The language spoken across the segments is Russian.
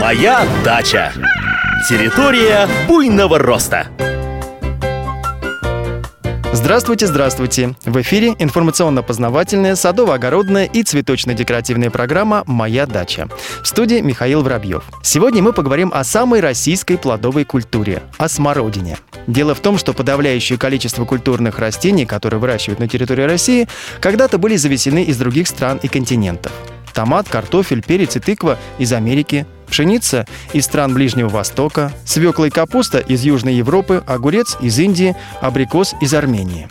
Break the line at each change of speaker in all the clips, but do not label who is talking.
Моя дача. Территория буйного роста.
Здравствуйте, здравствуйте! В эфире информационно-познавательная, садово-огородная и цветочно-декоративная программа «Моя дача». В студии Михаил Воробьев. Сегодня мы поговорим о самой российской плодовой культуре – о смородине. Дело в том, что подавляющее количество культурных растений, которые выращивают на территории России, когда-то были завезены из других стран и континентов. Томат, картофель, перец и тыква из Америки, пшеница из стран Ближнего Востока, свекла и капуста из Южной Европы, огурец из Индии, абрикос из Армении.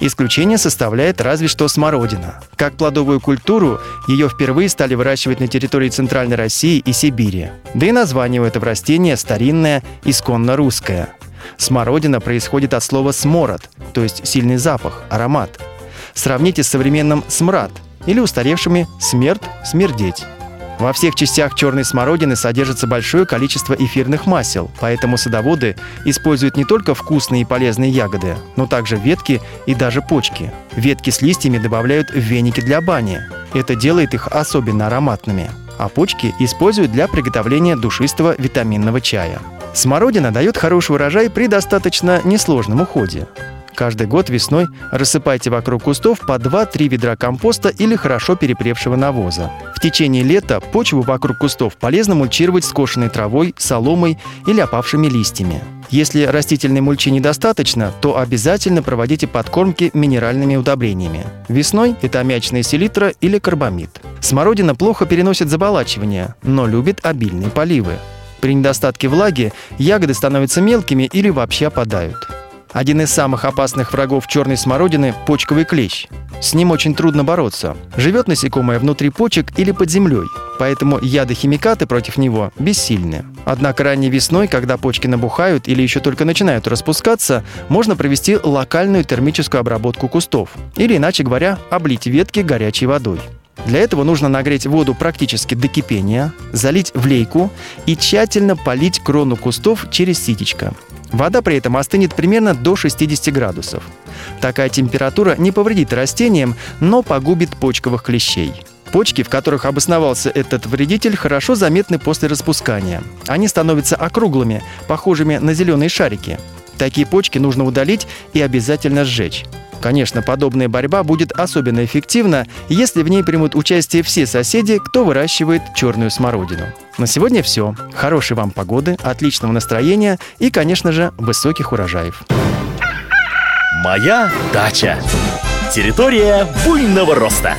Исключение составляет разве что смородина. Как плодовую культуру ее впервые стали выращивать на территории Центральной России и Сибири. Да и название у этого растения старинное, исконно русское. Смородина происходит от слова «смород», то есть сильный запах, аромат. Сравните с современным «смрад», или устаревшими «смерть», «смердеть». Во всех частях черной смородины содержится большое количество эфирных масел, поэтому садоводы используют не только вкусные и полезные ягоды, но также ветки и даже почки. Ветки с листьями добавляют в веники для бани. Это делает их особенно ароматными. А почки используют для приготовления душистого витаминного чая. Смородина дает хороший урожай при достаточно несложном уходе. Каждый год весной рассыпайте вокруг кустов по 2-3 ведра компоста или хорошо перепревшего навоза. В течение лета почву вокруг кустов полезно мульчировать скошенной травой, соломой или опавшими листьями. Если растительной мульчи недостаточно, то обязательно проводите подкормки минеральными удобрениями. Весной это аммиачная селитра или карбамид. Смородина плохо переносит заболачивание, но любит обильные поливы. При недостатке влаги ягоды становятся мелкими или вообще опадают. Один из самых опасных врагов черной смородины – почковый клещ. С ним очень трудно бороться. Живет насекомое внутри почек или под землей, поэтому яды-химикаты против него бессильны. Однако ранней весной, когда почки набухают или еще только начинают распускаться, можно провести локальную термическую обработку кустов, или, иначе говоря, облить ветки горячей водой. Для этого нужно нагреть воду практически до кипения, залить в лейку и тщательно полить крону кустов через ситечко. Вода при этом остынет примерно до 60 градусов. Такая температура не повредит растениям, но погубит почковых клещей. Почки, в которых обосновался этот вредитель, хорошо заметны после распускания. Они становятся округлыми, похожими на зеленые шарики. Такие почки нужно удалить и обязательно сжечь. Конечно, подобная борьба будет особенно эффективна, если в ней примут участие все соседи, кто выращивает черную смородину. На сегодня все. Хорошей вам погоды, отличного настроения и, конечно же, высоких урожаев.
Моя дача. Территория буйного роста.